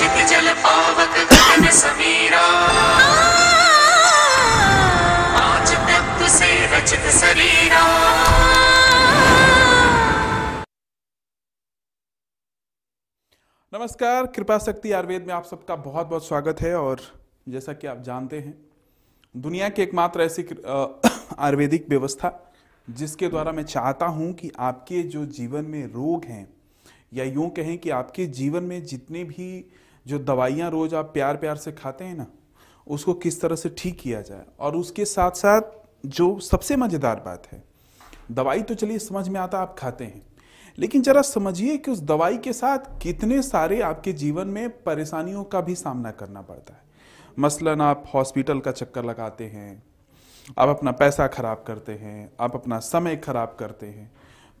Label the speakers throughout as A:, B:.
A: गगन समीरा तत्व से रचित शरीरा
B: नमस्कार, कृपा शक्ति आयुर्वेद में आप सबका बहुत बहुत स्वागत है और जैसा कि आप जानते हैं, दुनिया की एकमात्र ऐसी आयुर्वेदिक व्यवस्था जिसके द्वारा मैं चाहता हूँ कि आपके जो जीवन में रोग हैं या यूँ कहें कि आपके जीवन में जितने भी जो दवाइयाँ रोज आप प्यार प्यार से खाते हैं ना, उसको किस तरह से ठीक किया जाए? और उसके साथ साथ जो सबसे मज़ेदार बात है, दवाई तो चलिए समझ में आता आप खाते हैं, लेकिन जरा समझिए कि उस दवाई के साथ कितने सारे आपके जीवन में परेशानियों का भी सामना करना पड़ता है। मसलन आप हॉस्पिटल का चक्कर लगाते हैं, आप अपना पैसा खराब करते हैं, आप अपना समय खराब करते हैं,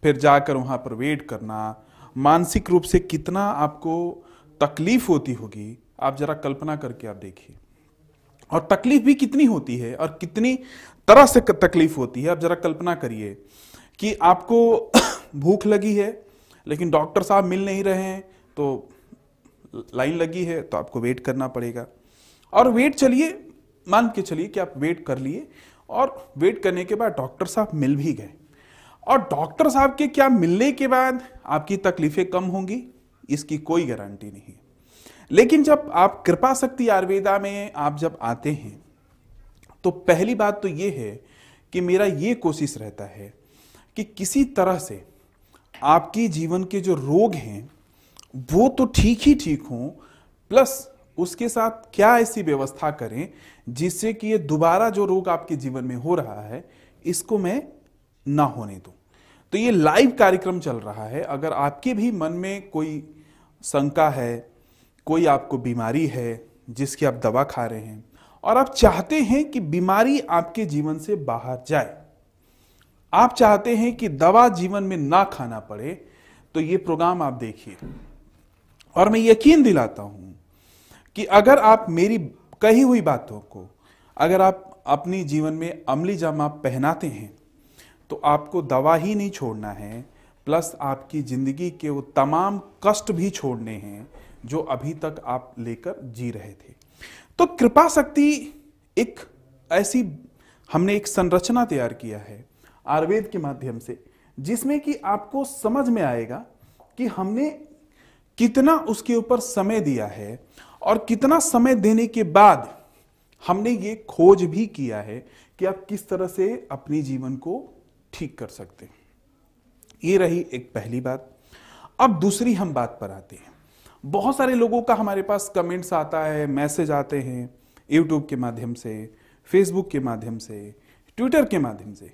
B: फिर जाकर वहाँ पर वेट करना, मानसिक रूप से कितना आपको तकलीफ़ होती होगी, आप जरा कल्पना करके आप देखिए। और तकलीफ़ भी कितनी होती है और कितनी तरह से तकलीफ़ होती है, आप जरा कल्पना करिए कि आपको भूख लगी है, लेकिन डॉक्टर साहब मिल नहीं रहे हैं तो लाइन लगी है तो आपको वेट करना पड़ेगा। और वेट चलिए, मान के चलिए कि आप वेट कर लिए, और वेट करने के बाद डॉक्टर साहब मिल भी गए। और डॉक्टर साहब के क्या मिलने के बाद आपकी तकलीफें कम होंगी? इसकी कोई गारंटी नहीं। लेकिन जब आप कृपा शक्ति आयुर्वेदा में आप जब आते हैं तो पहली बात तो ये है कि मेरा ये कोशिश रहता है कि किसी तरह से आपकी जीवन के जो रोग हैं, वो तो ठीक ही ठीक हों, प्लस उसके साथ क्या ऐसी व्यवस्था करें जिससे कि ये दोबारा जो रोग आपके जीवन में हो रहा है, इसको मैं ना होने दूँ। तो ये लाइव कार्यक्रम चल रहा है। अगर आपके भी मन में कोई शंका है, कोई आपको बीमारी है जिसकी आप दवा खा रहे हैं, और आप चाहते हैं कि बीमारी आपके जीवन से बाहर जाए। आप चाहते हैं कि दवा जीवन में ना खाना पड़े तो ये प्रोग्राम आप देखिए। और मैं यकीन दिलाता हूँ कि अगर आप मेरी कही हुई बातों को, अगर आप अपनी जीवन में अमली जामा पहनाते हैं तो आपको दवा ही नहीं छोड़ना है प्लस आपकी ज़िंदगी के वो तमाम कष्ट भी छोड़ने हैं, जो अभी तक आप लेकर जी रहे थे। तो कृपा शक्ति एक ऐसी, हमने एक संरचना तैयार किया है आयुर्वेद के माध्यम से, जिसमें कि आपको समझ में आएगा कि हमने कितना उसके ऊपर समय दिया है और कितना समय देने के बाद हमने ये खोज भी किया है कि आप किस तरह से अपनी जीवन को ठीक कर सकते हैं। ये रही एक पहली बात। अब दूसरी हम बात पर आते हैं। बहुत सारे लोगों का हमारे पास कमेंट्स आता है मैसेज आते हैं यूट्यूब के माध्यम से फेसबुक के माध्यम से ट्विटर के माध्यम से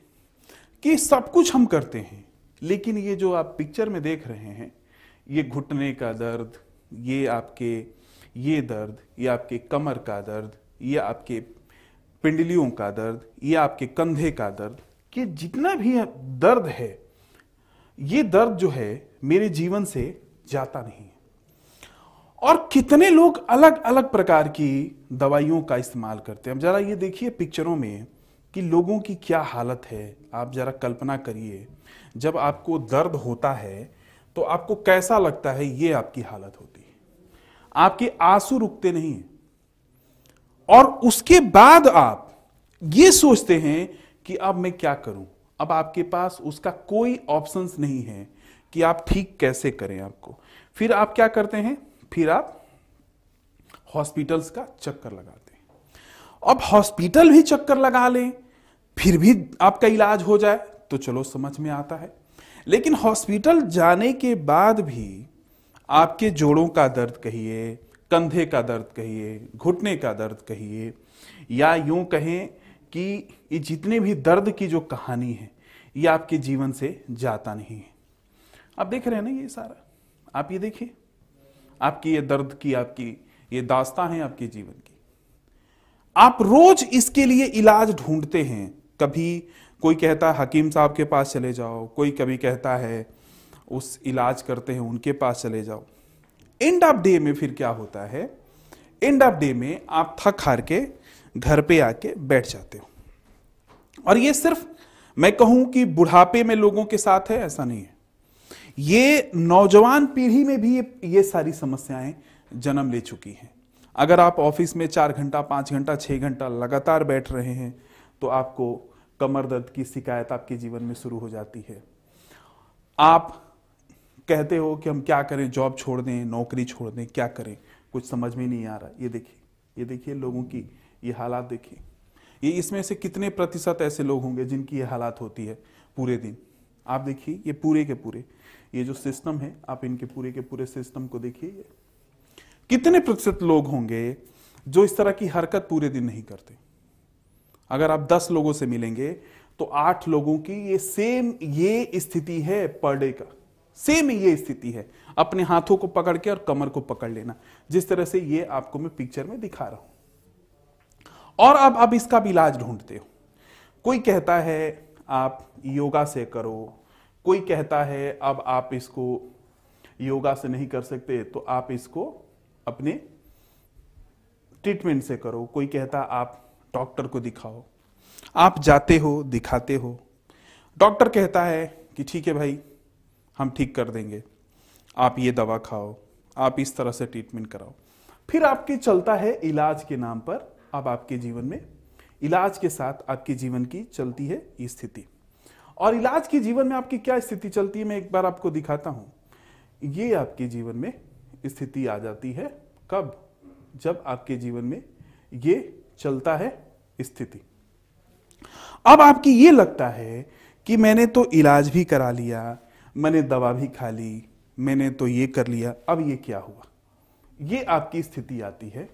B: कि सब कुछ हम करते हैं, लेकिन ये जो आप पिक्चर में देख रहे हैं, ये घुटने का दर्द, ये आपके, ये दर्द, ये आपके कमर का दर्द, ये आपके पिंडलियों का दर्द, ये आपके कंधे का दर्द, कि जितना भी दर्द है ये दर्द जो है मेरे जीवन से जाता नहीं और कितने लोग अलग अलग प्रकार की दवाइयों का इस्तेमाल करते हैं। अब जरा ये देखिए पिक्चरों में कि लोगों की क्या हालत है। आप जरा कल्पना करिए, जब आपको दर्द होता है तो आपको कैसा लगता है ये आपकी हालत होती है। आपके आँसू रुकते नहीं और उसके बाद आप ये सोचते हैं कि अब मैं क्या करूँ? अब आपके पास उसका कोई ऑप्शंस नहीं है कि आप ठीक कैसे करें आपको। फिर आप क्या करते हैं? फिर आप हॉस्पिटल्स का चक्कर लगाते हैं। अब हॉस्पिटल भी चक्कर लगा लें, फिर भी आपका इलाज हो जाए तो चलो समझ में आता है। लेकिन हॉस्पिटल जाने के बाद भी आपके जोड़ों का दर्द कहिए, कंधे का दर्द कहिए, घुटने का दर्द कहिए, या यूँ कहें कि ये जितने भी दर्द की जो कहानी है, ये आपके जीवन से जाता नहीं है। आप देख रहे हैं ना ये सारा? आप ये देखिए। आपकी ये दर्द की, आपकी ये दास्ता है आपके जीवन की। आप रोज इसके लिए इलाज ढूंढते हैं। कभी कोई कहता है, हकीम साहब के पास चले जाओ। कोई कभी कहता है, उस इलाज करते हैं, उनके पास चले जाओ। एंड ऑफ़ डे में फिर क्या होता है? एंड ऑफ़ डे में आप थक हार के घर पे आके बैठ जाते हो। और ये सिर्फ़ मैं कहूँ कि बुढ़ापे में लोगों के साथ है ऐसा नहीं है। ये नौजवान पीढ़ी में भी ये, सारी समस्याएँ जन्म ले चुकी हैं। अगर आप ऑफ़िस में चार घंटा पाँच घंटा छः घंटा लगातार बैठ रहे हैं तो आपको कमर दर्द की शिकायत आपके जीवन में शुरू हो जाती है। आप कहते हो कि हम क्या करें जॉब छोड़ दें नौकरी छोड़ दें क्या करें? कुछ समझ में नहीं आ रहा। ये देखिए ये देखिए लोगों की ये हालात देखिए। ये इसमें से कितने प्रतिशत ऐसे लोग होंगे जिनकी ये हालात होती है पूरे दिन? आप देखिए, ये पूरे के पूरे। ये जो सिस्टम है, आप इनके पूरे के पूरे सिस्टम को देखिए। कितने प्रतिशत लोग होंगे जो इस तरह की हरकत पूरे दिन नहीं करते? अगर आप दस लोगों से मिलेंगे तो आठ लोगों की ये सेम ये स्थिति है पर डे का। सेम ये स्थिति है। अपने हाथों को पकड़ के और कमर को पकड़ लेना। जिस तरह से ये आपको मैं पिक्चर में दिखा रहा हूँ। और अब अब इसका भी इलाज ढूंढते हो। कोई कहता है, आप योगा से करो। कोई कहता है, अब आप इसको योगा से नहीं कर सकते तो आप इसको अपने ट्रीटमेंट से करो। कोई कहता, आप डॉक्टर को दिखाओ। आप जाते हो, दिखाते हो। डॉक्टर कहता है कि, ठीक है भाई, हम ठीक कर देंगे। आप ये दवा खाओ, आप इस तरह से ट्रीटमेंट कराओ। फिर आपके चलता है इलाज के नाम पर अब आपके जीवन में इलाज के साथ आपके जीवन की चलती है स्थिति। और इलाज के जीवन में आपकी क्या स्थिति चलती है, मैं एक बार आपको दिखाता हूँ। ये आपके जीवन में स्थिति आ जाती है कब? जब आपके जीवन में ये चलता है स्थिति। अब आपकी ये लगता है कि मैंने तो इलाज भी करा लिया, मैंने दवा भी खा ली, मैंने तो ये कर लिया, अब ये क्या हुआ? ये आपकी स्थिति आती है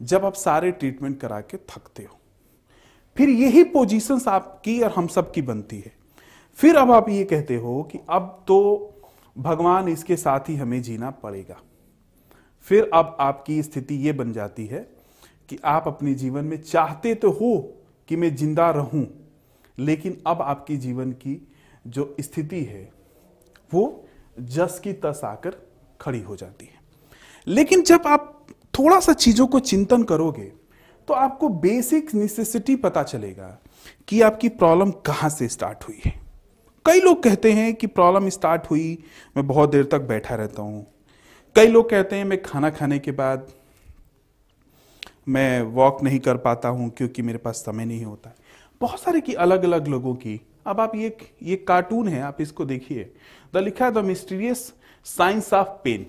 B: जब आप सारे ट्रीटमेंट करा के थकते हो। फिर यही पोजीशंस आपकी और हम सब की बनती है। फिर अब आप ये कहते हो कि अब तो भगवान इसके साथ ही हमें जीना पड़ेगा। फिर अब आपकी स्थिति ये बन जाती है कि आप अपने जीवन में चाहते तो हो कि मैं ज़िंदा रहूँ, लेकिन अब आपकी जीवन की जो स्थिति है, वो जस की तस आकर खड़ी हो जाती है। लेकिन जब आप थोड़ा सा चीज़ों को चिंतन करोगे तो आपको बेसिक नेसेसिटी पता चलेगा कि आपकी प्रॉब्लम कहाँ से स्टार्ट हुई है। कई लोग कहते हैं कि प्रॉब्लम स्टार्ट हुई, मैं बहुत देर तक बैठा रहता हूँ। कई लोग कहते हैं, मैं खाना खाने के बाद मैं वॉक नहीं कर पाता हूँ क्योंकि मेरे पास समय नहीं होता बहुत सारे की अलग अलग लोगों की। अब आप ये ये कार्टून है, आप इसको देखिए। द लिखा है, the mysterious science of pain.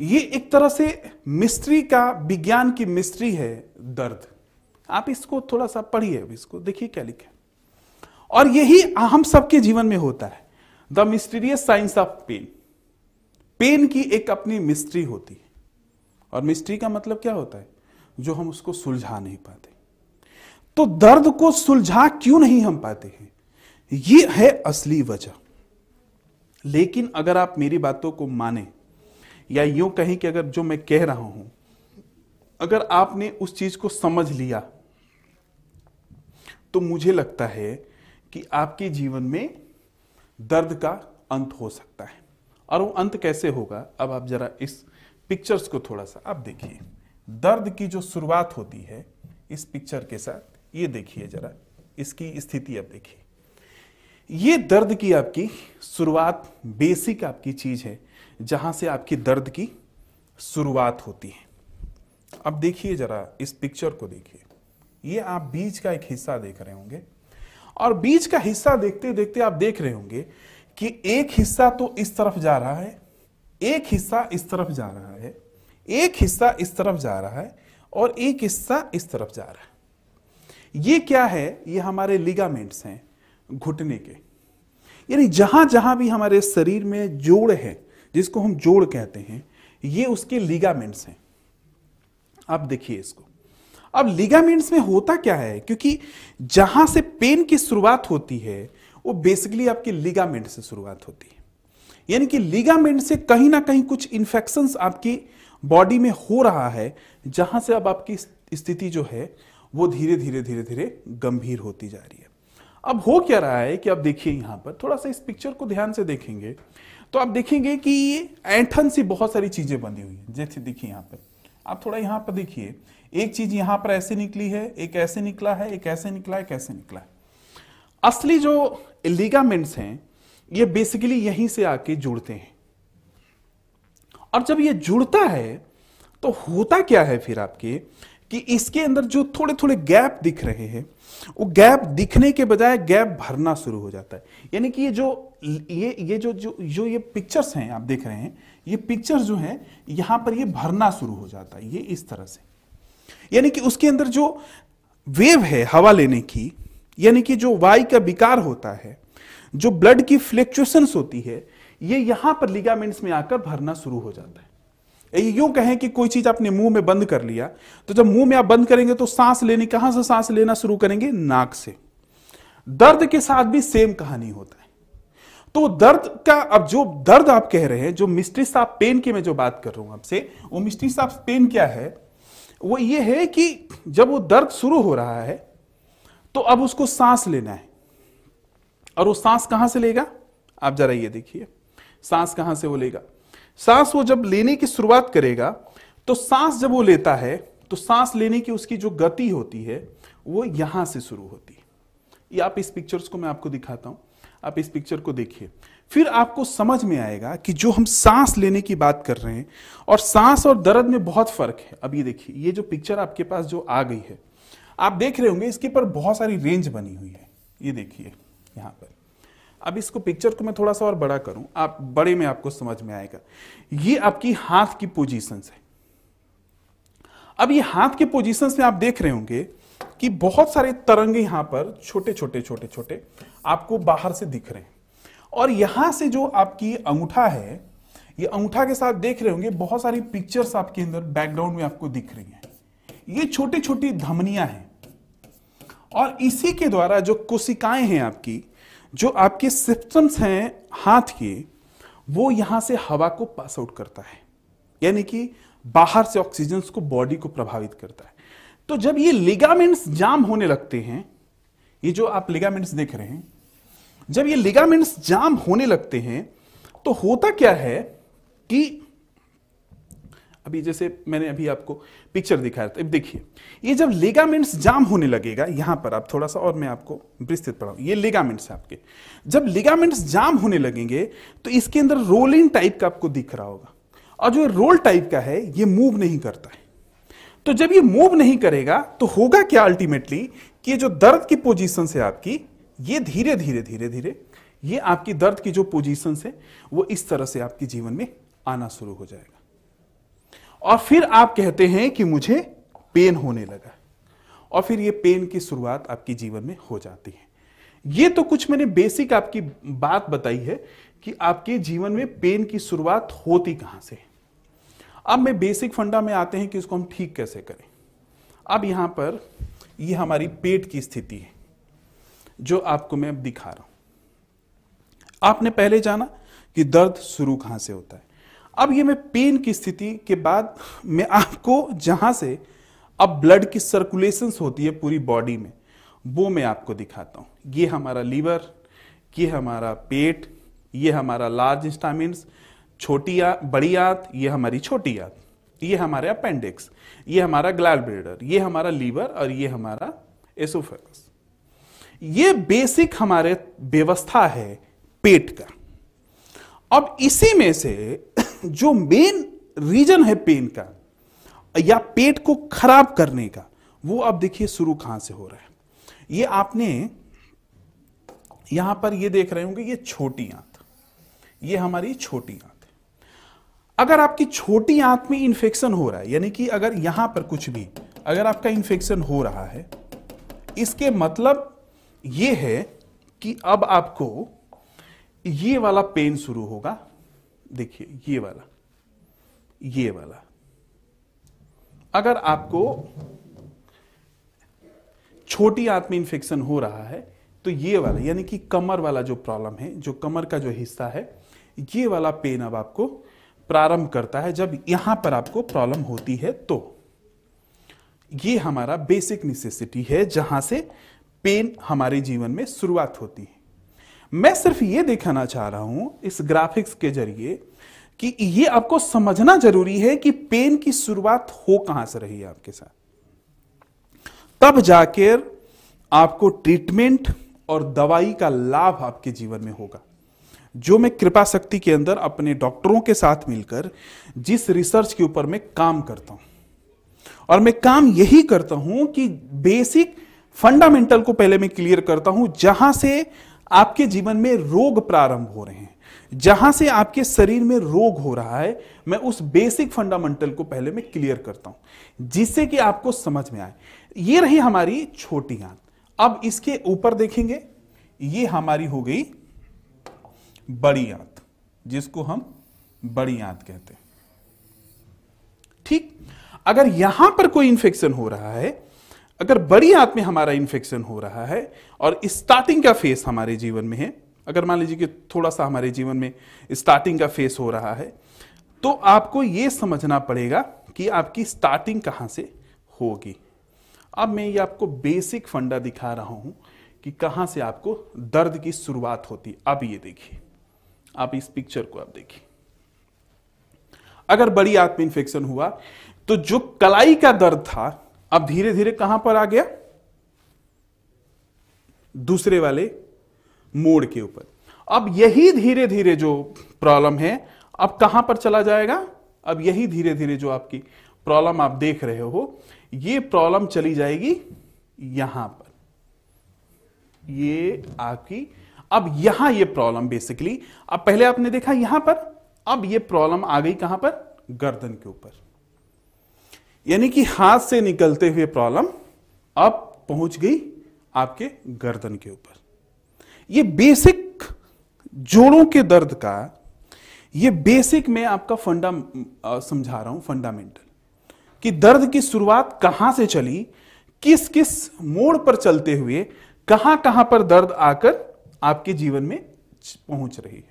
B: ये एक तरह से मिस्ट्री का, विज्ञान की मिस्ट्री है दर्द। आप इसको थोड़ा सा पढ़िए इसको देखिए क्या लिखे और यही हम सबके जीवन में होता है। The mysterious science of pain pain की एक अपनी मिस्ट्री होती है। और मिस्ट्री का मतलब क्या होता है? जो हम उसको सुलझा नहीं पाते। तो दर्द को सुलझा क्यों नहीं हम पाते हैं? ये है असली वजह। लेकिन अगर आप मेरी बातों को माने या यूँ कहें कि अगर जो मैं कह रहा हूँ, अगर आपने उस चीज़ को समझ लिया तो मुझे लगता है कि आपके जीवन में दर्द का अंत हो सकता है। और वो अंत कैसे होगा, अब आप जरा इस पिक्चर्स को थोड़ा सा, आप देखिए। दर्द की जो शुरुआत होती है, इस पिक्चर के साथ, ये देखिए जरा, इसकी स्थिति अब देखिए। ये दर्द की आपकी शुरुआत बेसिक आपकी चीज़ है। जहाँ से आपकी दर्द की शुरुआत होती है। अब देखिए जरा इस पिक्चर को देखिए। ये आप बीच का एक हिस्सा देख रहे होंगे। और बीच का हिस्सा देखते देखते आप देख रहे होंगे कि एक हिस्सा तो इस तरफ़ जा रहा है, एक हिस्सा इस तरफ़ जा रहा है, एक हिस्सा इस तरफ़ जा रहा है और एक हिस्सा इस तरफ़ जा रहा है। ये क्या है? ये हमारे लिगामेंट्स हैं, घुटने के। यानी जहाँ जहाँ भी हमारे शरीर में जोड़ है जिसको हम जोड़ कहते हैं, ये उसके लिगामेंट्स हैं। आप देखिए इसको। अब लिगामेंट्स में होता क्या है? क्योंकि जहाँ से पेन की शुरुआत होती है, वो बेसिकली आपके लिगामेंट से शुरुआत होती है। यानी कि लिगामेंट से कहीं ना कहीं कुछ इंफेक्शन आपकी बॉडी में हो रहा है, जहाँ से अब आपकी स्थिति जो है, वो धीरे धीरे धीरे धीरे गंभीर होती जा रही है। अब हो क्या रहा है कि आप देखिए यहाँ पर, थोड़ा सा इस पिक्चर को ध्यान से देखेंगे। तो आप देखेंगे कि ये ऐठन से बहुत सारी चीज़ें बनी हुई है। जैसे देखिए यहाँ पर आप थोड़ा यहाँ पर देखिए। एक चीज़ यहाँ पर ऐसे निकली है, एक ऐसे निकला है, एक ऐसे निकला है एक ऐसे निकला है। असली जो लिगामेंट्स हैं, ये बेसिकली यहीं से आके जुड़ते हैं। और जब ये जुड़ता है तो होता क्या है फिर आपके? कि इसके अंदर जो थोड़े थोड़े गैप दिख रहे हैं, वो गैप दिखने के बजाय गैप भरना शुरू हो जाता है। यानी कि ये जो, ये ये जो जो जो ये पिक्चर्स हैं, आप देख रहे हैं, ये पिक्चर्स जो हैं, यहाँ पर ये भरना शुरू हो जाता है, ये इस तरह से। यानी कि उसके अंदर जो वेव है हवा लेने की, यानी कि जो वायु का विकार होता है, जो ब्लड की फ्लेक्चुएशंस होती है, ये यहाँ पर लिगामेंट्स में आकर भरना शुरू हो जाता है। यूँ कहें कि कोई चीज़ आपने मुँह में बंद कर लिया तो जब मुँह में आप बंद करेंगे तो सांस लेने, कहाँ से सांस लेना शुरू करेंगे? नाक से। दर्द के साथ भी सेम कहानी होता है। तो दर्द का, अब जो दर्द आप कह रहे हैं, जो मिस्ट्री ऑफ़ पेन की मैं जो बात कर रहा हूँ आपसे, वो मिस्ट्री ऑफ़ पेन क्या है? वो ये है कि जब वो दर्द शुरू हो रहा है तो अब उसको सांस लेना है। और वो सांस कहाँ से लेगा? आप जरा ये देखिए। सांस कहाँ से वो लेगा? सांस वो जब लेने की शुरुआत करेगा तो सांस जब वो लेता है तो सांस लेने की उसकी जो गति होती है, वो यहाँ से शुरू होती है। ये आप इस पिक्चर्स को मैं आपको दिखाता हूँ। आप इस पिक्चर को देखिए। फिर आपको समझ में आएगा कि जो हम सांस लेने की बात कर रहे हैं, और सांस और दर्द में बहुत फ़र्क है। अब ये देखिए, ये जो पिक्चर आपके पास जो आ गई है, आप देख रहे होंगे, इसके पर बहुत सारी रेंज बनी हुई है। ये देखिए, यहाँ पर। अब इसको पिक्चर को मैं थोड़ा सा और बड़ा करूँ। आप बड़े में आपको समझ में आएगा। ये आपकी हाथ की पोजीशन है। अब ये हाथ के पोजीशन में आप देख रहे होंगे कि बहुत सारे तरंग यहाँ पर छोटे छोटे छोटे छोटे आपको बाहर से दिख रहे हैं। और यहाँ से जो आपकी अंगूठा है, ये अंगूठा के साथ देख रहे होंगे, बहुत सारी पिक्चर्स आपके अंदर बैकग्राउंड में आपको दिख रही हैं। ये छोटी छोटी धमनियाँ हैं। और इसी के द्वारा जो कोशिकाएँ हैं आपकी जो आपके सिस्टम्स हैं हाथ के, वो यहाँ से हवा को पास आउट करता है। यानी कि बाहर से ऑक्सीजन को बॉडी को प्रभावित करता है। तो जब ये लिगामेंट्स जाम होने लगते हैं, ये जो आप लिगामेंट्स देख रहे हैं, जब ये लिगामेंट्स जाम होने लगते हैं तो होता क्या है कि अभी जैसे मैंने अभी आपको पिक्चर दिखाया था, अब देखिए, ये जब लेगामेंट्स जाम होने लगेगा, यहाँ पर आप थोड़ा सा और मैं आपको विस्तृत पढ़ाऊँ, ये लेगामेंट्स है आपके। जब लेगामेंट्स जाम होने लगेंगे तो इसके अंदर रोलिंग टाइप का आपको दिख रहा होगा। और जो रोल टाइप का है, ये मूव नहीं करता है। तो जब ये मूव नहीं करेगा तो होगा क्या अल्टीमेटली कि जो दर्द की पोजीशन से आपकी, ये धीरे धीरे धीरे धीरे, ये आपकी दर्द की जो पोजीशन है, वो इस तरह से आपके जीवन में आना शुरू हो जाएगा। और फिर आप कहते हैं कि मुझे पेन होने लगा। और फिर ये पेन की शुरुआत आपके जीवन में हो जाती है। ये तो कुछ मैंने बेसिक आपकी बात बताई है कि आपके जीवन में पेन की शुरुआत होती कहाँ से। अब मैं बेसिक फंडा में आते हैं कि इसको हम ठीक कैसे करें। अब यहाँ पर ये हमारी पेट की स्थिति है, जो आपको मैं अब दिखा रहा हूँ। आपने पहले जाना कि दर्द शुरू कहाँ से होता है। अब ये मैं पेन की स्थिति के बाद मैं आपको जहाँ से अब ब्लड की सर्कुलेशन होती है पूरी बॉडी में वो मैं आपको दिखाता हूँ। ये हमारा लीवर ये हमारा पेट ये हमारा लार्ज इंस्टामिन्स छोटी आ, बड़ी आंत ये हमारी छोटी आंत ये हमारे अपेंडिक्स ये हमारा ग्लैड ब्रेडर ये हमारा लीवर और ये हमारा एसोफेगस ये बेसिक हमारे व्यवस्था है पेट का। अब इसी में से जो मेन रीजन है पेन का, या पेट को खराब करने का, वो अब देखिए शुरू कहाँ से हो रहा है। ये आपने यहाँ पर ये देख रहे होंगे, ये छोटी आंत। ये हमारी छोटी आंत है। अगर आपकी छोटी आंत में इंफेक्शन हो रहा है, यानी कि अगर यहाँ पर कुछ भी, अगर आपका इंफेक्शन हो रहा है, इसके मतलब ये है कि अब आपको ये वाला पेन शुरू होगा। देखिए, ये वाला ये वाला। अगर आपको छोटी आत्म इंफेक्शन हो रहा है तो ये वाला, यानी कि कमर वाला जो प्रॉब्लम है, जो कमर का जो हिस्सा है, ये वाला पेन अब आपको प्रारंभ करता है, जब यहाँ पर आपको प्रॉब्लम होती है तो। ये हमारा बेसिक नेसेसिटी है, जहाँ से पेन हमारे जीवन में शुरुआत होती है। मैं सिर्फ़ ये दिखाना चाह रहा हूँ इस ग्राफिक्स के ज़रिए कि ये आपको समझना ज़रूरी है कि पेन की शुरुआत हो कहाँ से रही है आपके साथ। तब जाकर आपको ट्रीटमेंट और दवाई का लाभ आपके जीवन में होगा। जो मैं कृपा शक्ति के अंदर अपने डॉक्टरों के साथ मिलकर जिस रिसर्च के ऊपर मैं काम करता हूँ। और मैं काम यही करता हूँ कि बेसिक फंडामेंटल को पहले मैं क्लियर करता हूँ, जहाँ से आपके जीवन में रोग प्रारंभ हो रहे हैं। जहाँ से आपके शरीर में रोग हो रहा है, मैं उस बेसिक फंडामेंटल को पहले मैं क्लियर करता हूँ, जिससे कि आपको समझ में आए। ये रही हमारी छोटी आंत अब इसके ऊपर देखेंगे। ये हमारी हो गई बड़ी आंत जिसको हम बड़ी आंत कहते हैं। ठीक? अगर यहाँ पर कोई इंफेक्शन हो रहा है अगर बड़ी आंत में हमारा इंफेक्शन हो रहा है और स्टार्टिंग का फेस हमारे जीवन में है, अगर मान लीजिए कि थोड़ा सा हमारे जीवन में स्टार्टिंग का फेस हो रहा है तो आपको यह समझना पड़ेगा कि आपकी स्टार्टिंग कहाँ से होगी। अब मैं ये आपको बेसिक फंडा दिखा रहा हूँ कि कहाँ से आपको दर्द की शुरुआत होती। अब ये देखिए, आप इस पिक्चर को आप देखिए। अगर बड़ी आंत में इंफेक्शन हुआ तो जो कलाई का दर्द था अब धीरे धीरे कहाँ पर आ गया? दूसरे वाले मोड़ के ऊपर। अब यही धीरे धीरे जो प्रॉब्लम है, अब कहाँ पर चला जाएगा? अब यही धीरे धीरे जो आपकी प्रॉब्लम आप देख रहे हो, ये प्रॉब्लम चली जाएगी यहाँ पर। ये आपकी, अब यहाँ ये प्रॉब्लम बेसिकली अब पहले आपने देखा यहाँ पर, अब ये प्रॉब्लम आ गई कहाँ पर? गर्दन के ऊपर। यानी कि हाथ से निकलते हुए प्रॉब्लम अब पहुँच गई आपके गर्दन के ऊपर। ये बेसिक जोड़ों के दर्द का, ये बेसिक मैं आपका फंडा समझा रहा हूँ, फंडामेंटल, कि दर्द की शुरुआत कहाँ से चली, किस किस मोड़ पर चलते हुए, कहाँ कहाँ पर दर्द आकर आपके जीवन में पहुँच रही है।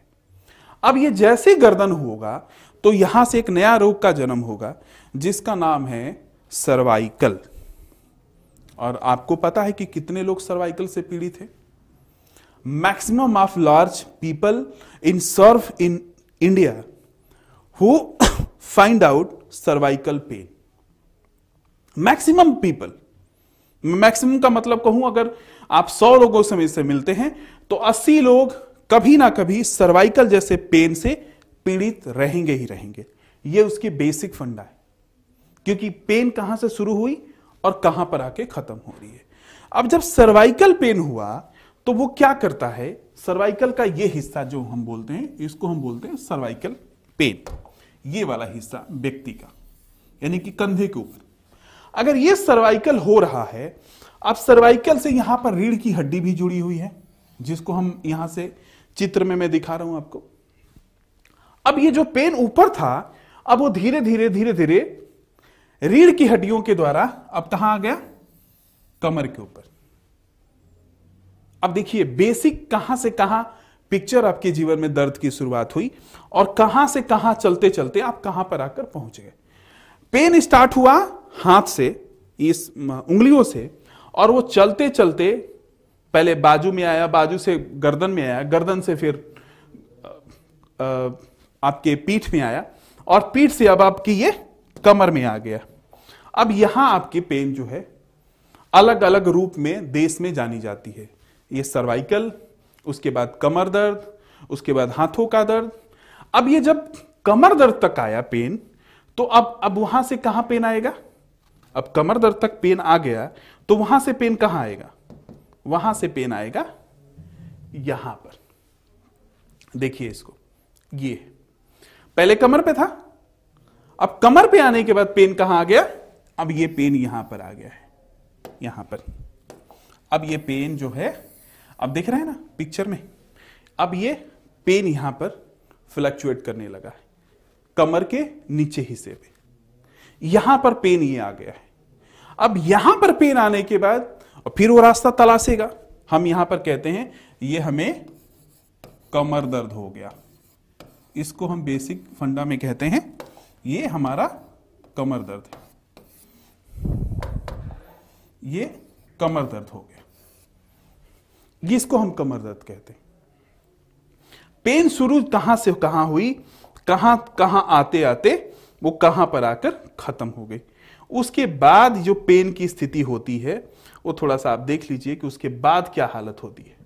B: अब ये जैसे गर्दन होगा तो यहाँ से एक नया रोग का जन्म होगा, जिसका नाम है सर्वाइकल। और आपको पता है कि कितने लोग सर्वाइकल से पीड़ित हैं? Maximum of large people in serve in India who find out cervical pain. Maximum people. Maximum का मतलब कहूँ, अगर आप सौ लोगों से मिलते हैं तो अस्सी लोग कभी ना कभी सर्वाइकल जैसे पेन से पीड़ित रहेंगे ही रहेंगे। ये उसकी बेसिक फंडा है। क्योंकि पेन कहाँ से शुरू हुई और कहाँ पर आके खत्म हो रही है। अब जब सर्वाइकल पेन हुआ तो वो क्या करता है? सर्वाइकल का ये हिस्सा जो हम बोलते हैं, इसको हम बोलते हैं सर्वाइकल पेन ये वाला हिस्सा व्यक्ति का, यानी कि कंधे के ऊपर। अगर ये सर्वाइकल हो रहा है, अब सर्वाइकल से यहाँ पर रीढ़ की हड्डी भी जुड़ी हुई है, जिसको हम यहाँ से चित्र में मैं दिखा रहा हूँ आपको। अब ये जो पेन ऊपर था, अब वो धीरे धीरे धीरे धीरे रीढ़ की हड्डियों के द्वारा अब कहाँ आ गया? कमर के ऊपर। अब देखिए बेसिक कहाँ से कहाँ पिक्चर आपके जीवन में दर्द की शुरुआत हुई और कहाँ से कहाँ चलते चलते आप कहाँ पर आकर पहुँच गए। पेन स्टार्ट हुआ हाथ से, इस उंगलियों से और वो चलते चलते पहले बाजू में आया, बाजू से गर्दन में आया, गर्दन से फिर आपके पीठ में आया और पीठ से अब आपकी ये कमर में आ गया। अब यहाँ आपकी पेन जो है अलग अलग रूप में देश में जानी जाती है। ये सर्वाइकल उसके बाद कमर दर्द, उसके बाद हाथों का दर्द। अब ये जब कमर दर्द तक आया पेन तो अब अब वहाँ से कहाँ पेन आएगा? अब कमर दर्द तक पेन आ गया तो वहाँ से पेन कहाँ आएगा? वहाँ से पेन आएगा यहाँ पर। देखिए इसको। ये पहले कमर पे था। अब कमर पे आने के बाद पेन कहाँ आ गया? अब ये पेन यहाँ पर आ गया है। यहाँ पर अब ये पेन जो है, अब देख रहे हैं ना पिक्चर में। अब ये पेन यहाँ पर फ्लक्चुएट करने लगा है। कमर के नीचे हिस्से पे। यहाँ पर पेन ये आ गया है। अब यहाँ पर पेन आने के बाद, और फिर वो रास्ता तलाशेगा। हम यहाँ पर कहते हैं, ये हमें कमर दर्द हो गया। इसको हम बेसिक फंडा में कहते हैं। ये हमारा कमर दर्द है। ये कमर दर्द हो गया। इसको हम कमर दर्द कहते हैं। पेन शुरू कहाँ से कहाँ हुई? कहाँ कहाँ आते आते वो कहाँ पर आकर खत्म हो गई। उसके बाद जो पेन की स्थिति होती है, वो थोड़ा सा आप देख लीजिए कि उसके बाद क्या हालत होती है।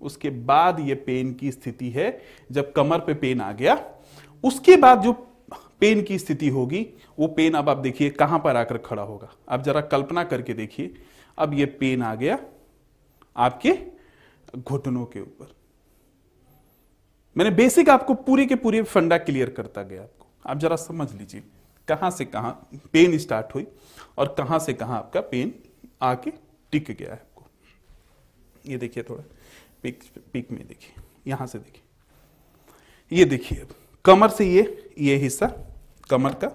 B: उसके बाद ये पेन की स्थिति है, जब कमर पे पेन आ गया, उसके बाद जो पेन की स्थिति होगी, वो पेन अब आप देखिए कहाँ पर आकर खड़ा होगा। आप जरा कल्पना करके देखिए, अब ये पेन आ गया आपके घुटनों के ऊपर। मैंने बेसिक आपको पूरी के पूरे फंडा क्लियर करता गया आपको। आप जरा समझ लीजिए, कहाँ से कहाँ पेन स्टार्ट हुई और कहाँ से कहाँ आपका पेन आके टिक गया है आपको। ये देखिए थोड़ा। पिक पिक में देखिए, यहाँ से देखिए। ये देखिए अब, कमर से ये ये हिस्सा, कमर का,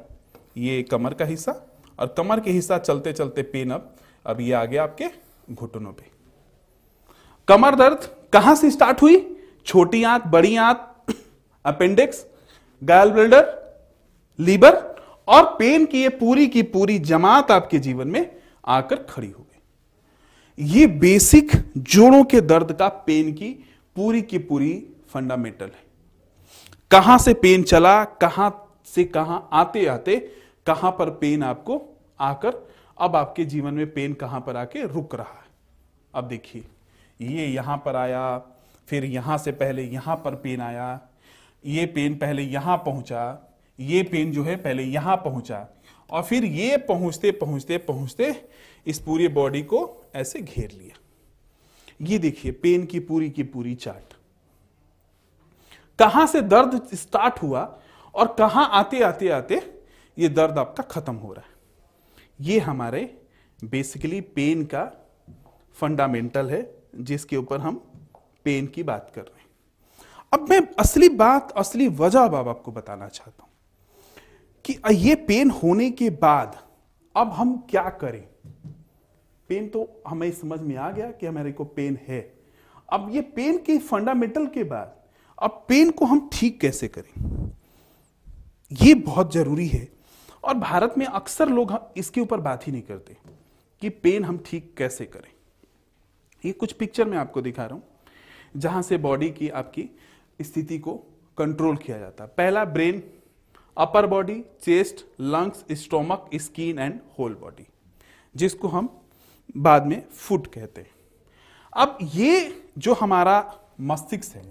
B: ये कमर का हिस्सा, और कमर के हिस्सा चलते चलते पेन अब अब ये आ गया आपके घुटनों पे। कमर दर्द कहाँ से स्टार्ट हुई? छोटी आंत बड़ी आंत अपेंडिक्स गायल ब्लडर, लीवर, और पेन की ये पूरी की पूरी जमात आपके जीवन में आकर खड़ी हो ये बेसिक जोड़ों के दर्द का पेन की पूरी की पूरी फंडामेंटल है। कहाँ से पेन चला, कहाँ से कहाँ आते आते, कहाँ पर पेन आपको आकर, अब आपके जीवन में पेन कहाँ पर आके रुक रहा है। अब देखिए, ये यहाँ पर आया, फिर यहाँ से पहले यहाँ पर पेन आया, ये पेन पहले यहाँ पहुँचा, ये पेन जो है पहले यहाँ पहुँचा और फिर ये पहुँचते पहुँचते पहुँचते इस पूरी बॉडी को ऐसे घेर लिया। ये देखिए पेन की पूरी की पूरी चार्ट कहाँ से दर्द स्टार्ट हुआ और कहाँ आते आते आते ये दर्द आपका खत्म हो रहा है। ये हमारे बेसिकली पेन का फंडामेंटल है, जिसके ऊपर हम पेन की बात कर रहे हैं। अब मैं असली बात, असली वजह अब आपको बताना चाहता हूँ। कि ये पेन होने के बाद अब हम क्या करें? पेन तो हमें समझ में आ गया कि हमारे को पेन है। अब ये पेन के फंडामेंटल के बाद, अब पेन को हम ठीक कैसे करें? ये बहुत ज़रूरी है। और भारत में अक्सर लोग इसके ऊपर बात ही नहीं करते कि पेन हम ठीक कैसे करें। ये कुछ पिक्चर मैं आपको दिखा रहा हूँ, जहाँ से बॉडी की आपकी स्थिति को कंट्रोल किया जाता है। पहला brain upper body chest lungs stomach skin and whole body जिसको हम बाद में फुट कहते हैं। अब ये जो हमारा मस्तिष्क है,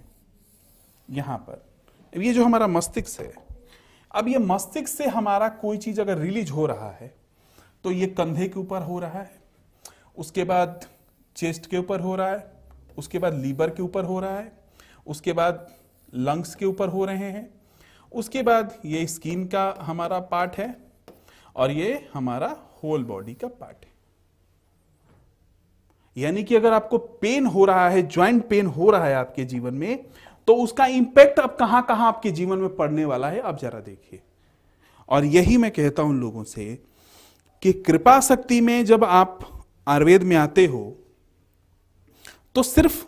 B: यहाँ पर ये जो हमारा मस्तिष्क है, अब ये मस्तिष्क से हमारा कोई चीज़ अगर रिलीज़ हो रहा है तो ये कंधे के ऊपर हो रहा है, उसके बाद चेस्ट के ऊपर हो रहा है, उसके बाद लीवर के ऊपर हो रहा है, उसके बाद लंग्स के ऊपर हो रहे हैं उसके बाद ये स्किन का हमारा पार्ट है और ये हमारा होल बॉडी का पार्ट है। यानी कि अगर आपको पेन हो रहा है ज्वाइंट पेन हो रहा है आपके जीवन में तो उसका इंपैक्ट अब कहाँ कहाँ आपके जीवन में पड़ने वाला है, आप जरा देखिए। और यही मैं कहता हूँ लोगों से कि कृपा शक्ति में जब आप आयुर्वेद में आते हो तो सिर्फ़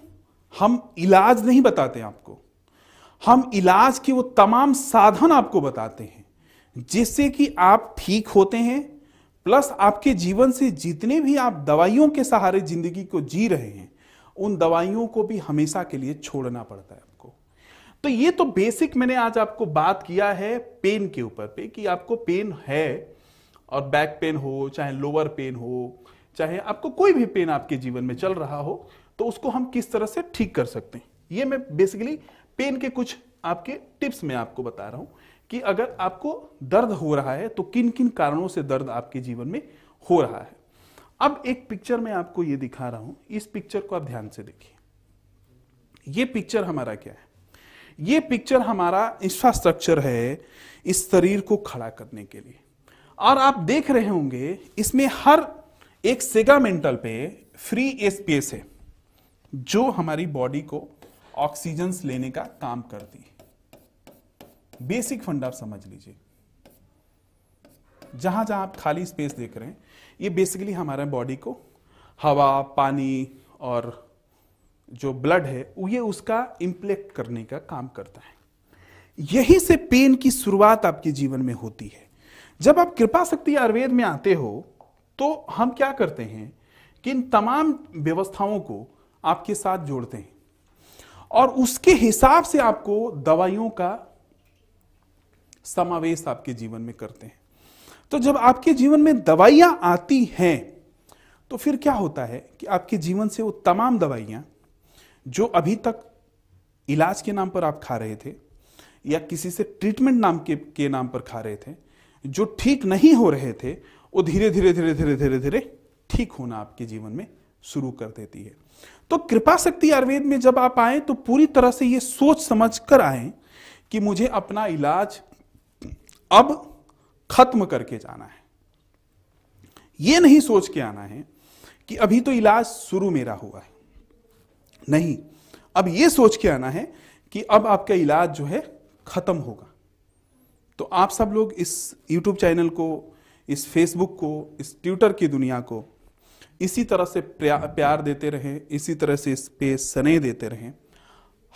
B: हम इलाज नहीं बताते आपको। हम इलाज के वो तमाम साधन आपको बताते हैं, जिससे कि आप ठीक होते हैं, प्लस आपके जीवन से जितने भी आप दवाइयों के सहारे ज़िंदगी को जी रहे हैं, उन दवाइयों को भी हमेशा के लिए छोड़ना पड़ता है आपको। तो ये तो बेसिक मैंने आज आपको बात किया है पेन के ऊपर पे, कि आपको पेन है और बैक पेन हो, चाहे लोअर पेन हो, चाहे आपको कोई भी पेन आपके जीवन में चल रहा हो तो उसको हम किस तरह से ठीक कर सकते हैं? ये मैं बेसिकली पेन के कुछ आपके टिप्स में आपको बता रहा हूँ कि अगर आपको दर्द हो रहा है तो किन किन कारणों से दर्द आपके जीवन में हो रहा है? अब एक पिक्चर में आपको ये दिखा रहा हूँ। इस पिक्चर को आप ध्यान से देखिए। ये पिक्चर हमारा क्या है? ये पिक्चर हमारा इंफ्रास्ट्रक्चर है इस शरीर को खड़ा करने के लिए। और आप देख रहे होंगे, इसमें हर एक सेगामेंटल पे फ्री स्पेस है, जो हमारी बॉडी को ऑक्सीजन लेने का काम करती है। बेसिक फंड आप समझ लीजिए। जहाँ जहाँ आप खाली स्पेस देख रहे हैं, ये बेसिकली हमारे बॉडी को हवा, पानी और जो ब्लड है, ये उसका इंप्लेक्ट करने का काम करता है। यही से पेन की शुरुआत आपके जीवन में होती है। जब आप कृपा शक्ति आयुर्वेद में आते हो तो हम क्या करते हैं कि इन तमाम व्यवस्थाओं को आपके साथ जोड़ते हैं। और उसके हिसाब से आपको दवाइयों का समावेश आपके जीवन में करते हैं। तो जब आपके जीवन में दवाइयाँ आती हैं तो फिर क्या होता है कि आपके जीवन से वो तमाम दवाइयाँ, जो अभी तक इलाज के नाम पर आप खा रहे थे, या किसी से ट्रीटमेंट नाम के के नाम पर खा रहे थे, जो ठीक नहीं हो रहे थे, वो धीरे धीरे धीरे धीरे धीरे धीरे, ठीक होना आपके जीवन में शुरू कर देती है। तो कृपा शक्ति आयुर्वेद में जब आप आए तो पूरी तरह से ये सोच समझ कर आए कि मुझे अपना इलाज अब खत्म करके जाना है। ये नहीं सोच के आना है कि अभी तो इलाज शुरू मेरा हुआ है। नहीं, अब ये सोच के आना है कि अब आपका इलाज जो है खत्म होगा। तो आप सब लोग इस YouTube चैनल को, इस फेसबुक को, इस ट्विटर की दुनिया को इसी तरह से प्या- प्यार देते रहें, इसी तरह से इस पे स्नेह देते रहें।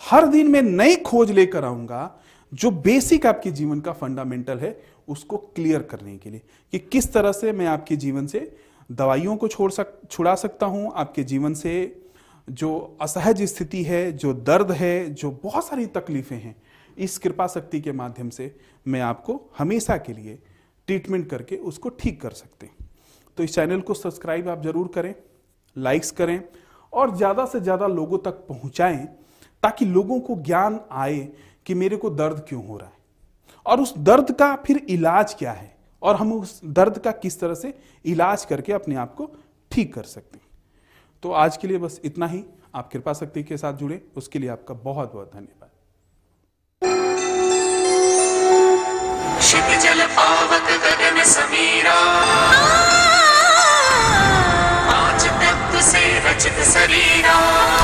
B: हर दिन मैं नई खोज लेकर आऊँगा जो बेसिक आपके जीवन का फंडामेंटल है, उसको क्लियर करने के लिए कि किस तरह से मैं आपके जीवन से दवाइयों को छोड़ सक, छुड़ा सकता हूँ, आपके जीवन से जो असहज स्थिति है, जो दर्द है, जो बहुत सारी तकलीफें हैं, इस कृपा शक्ति के माध्यम से मैं आपको हमेशा के लिए ट्रीटमेंट करके उसको ठीक कर सकते हैं। तो इस चैनल को सब्सक्राइब आप ज़रूर करें, लाइक्स करें और ज़्यादा से ज़्यादा लोगों तक पहुंचाएँ ताकि लोगों को ज्ञान आए कि मेरे को दर्द क्यों हो रहा है। और उस दर्द का फिर इलाज क्या है? और हम उस दर्द का किस तरह से इलाज करके अपने आप को ठीक कर सकते हैं। तो आज के लिए बस इतना ही। आप कृपा शक्ति के साथ जुड़े। उसके लिए आपका बहुत बहुत धन्यवाद
A: समीरा। Chitta Sarinam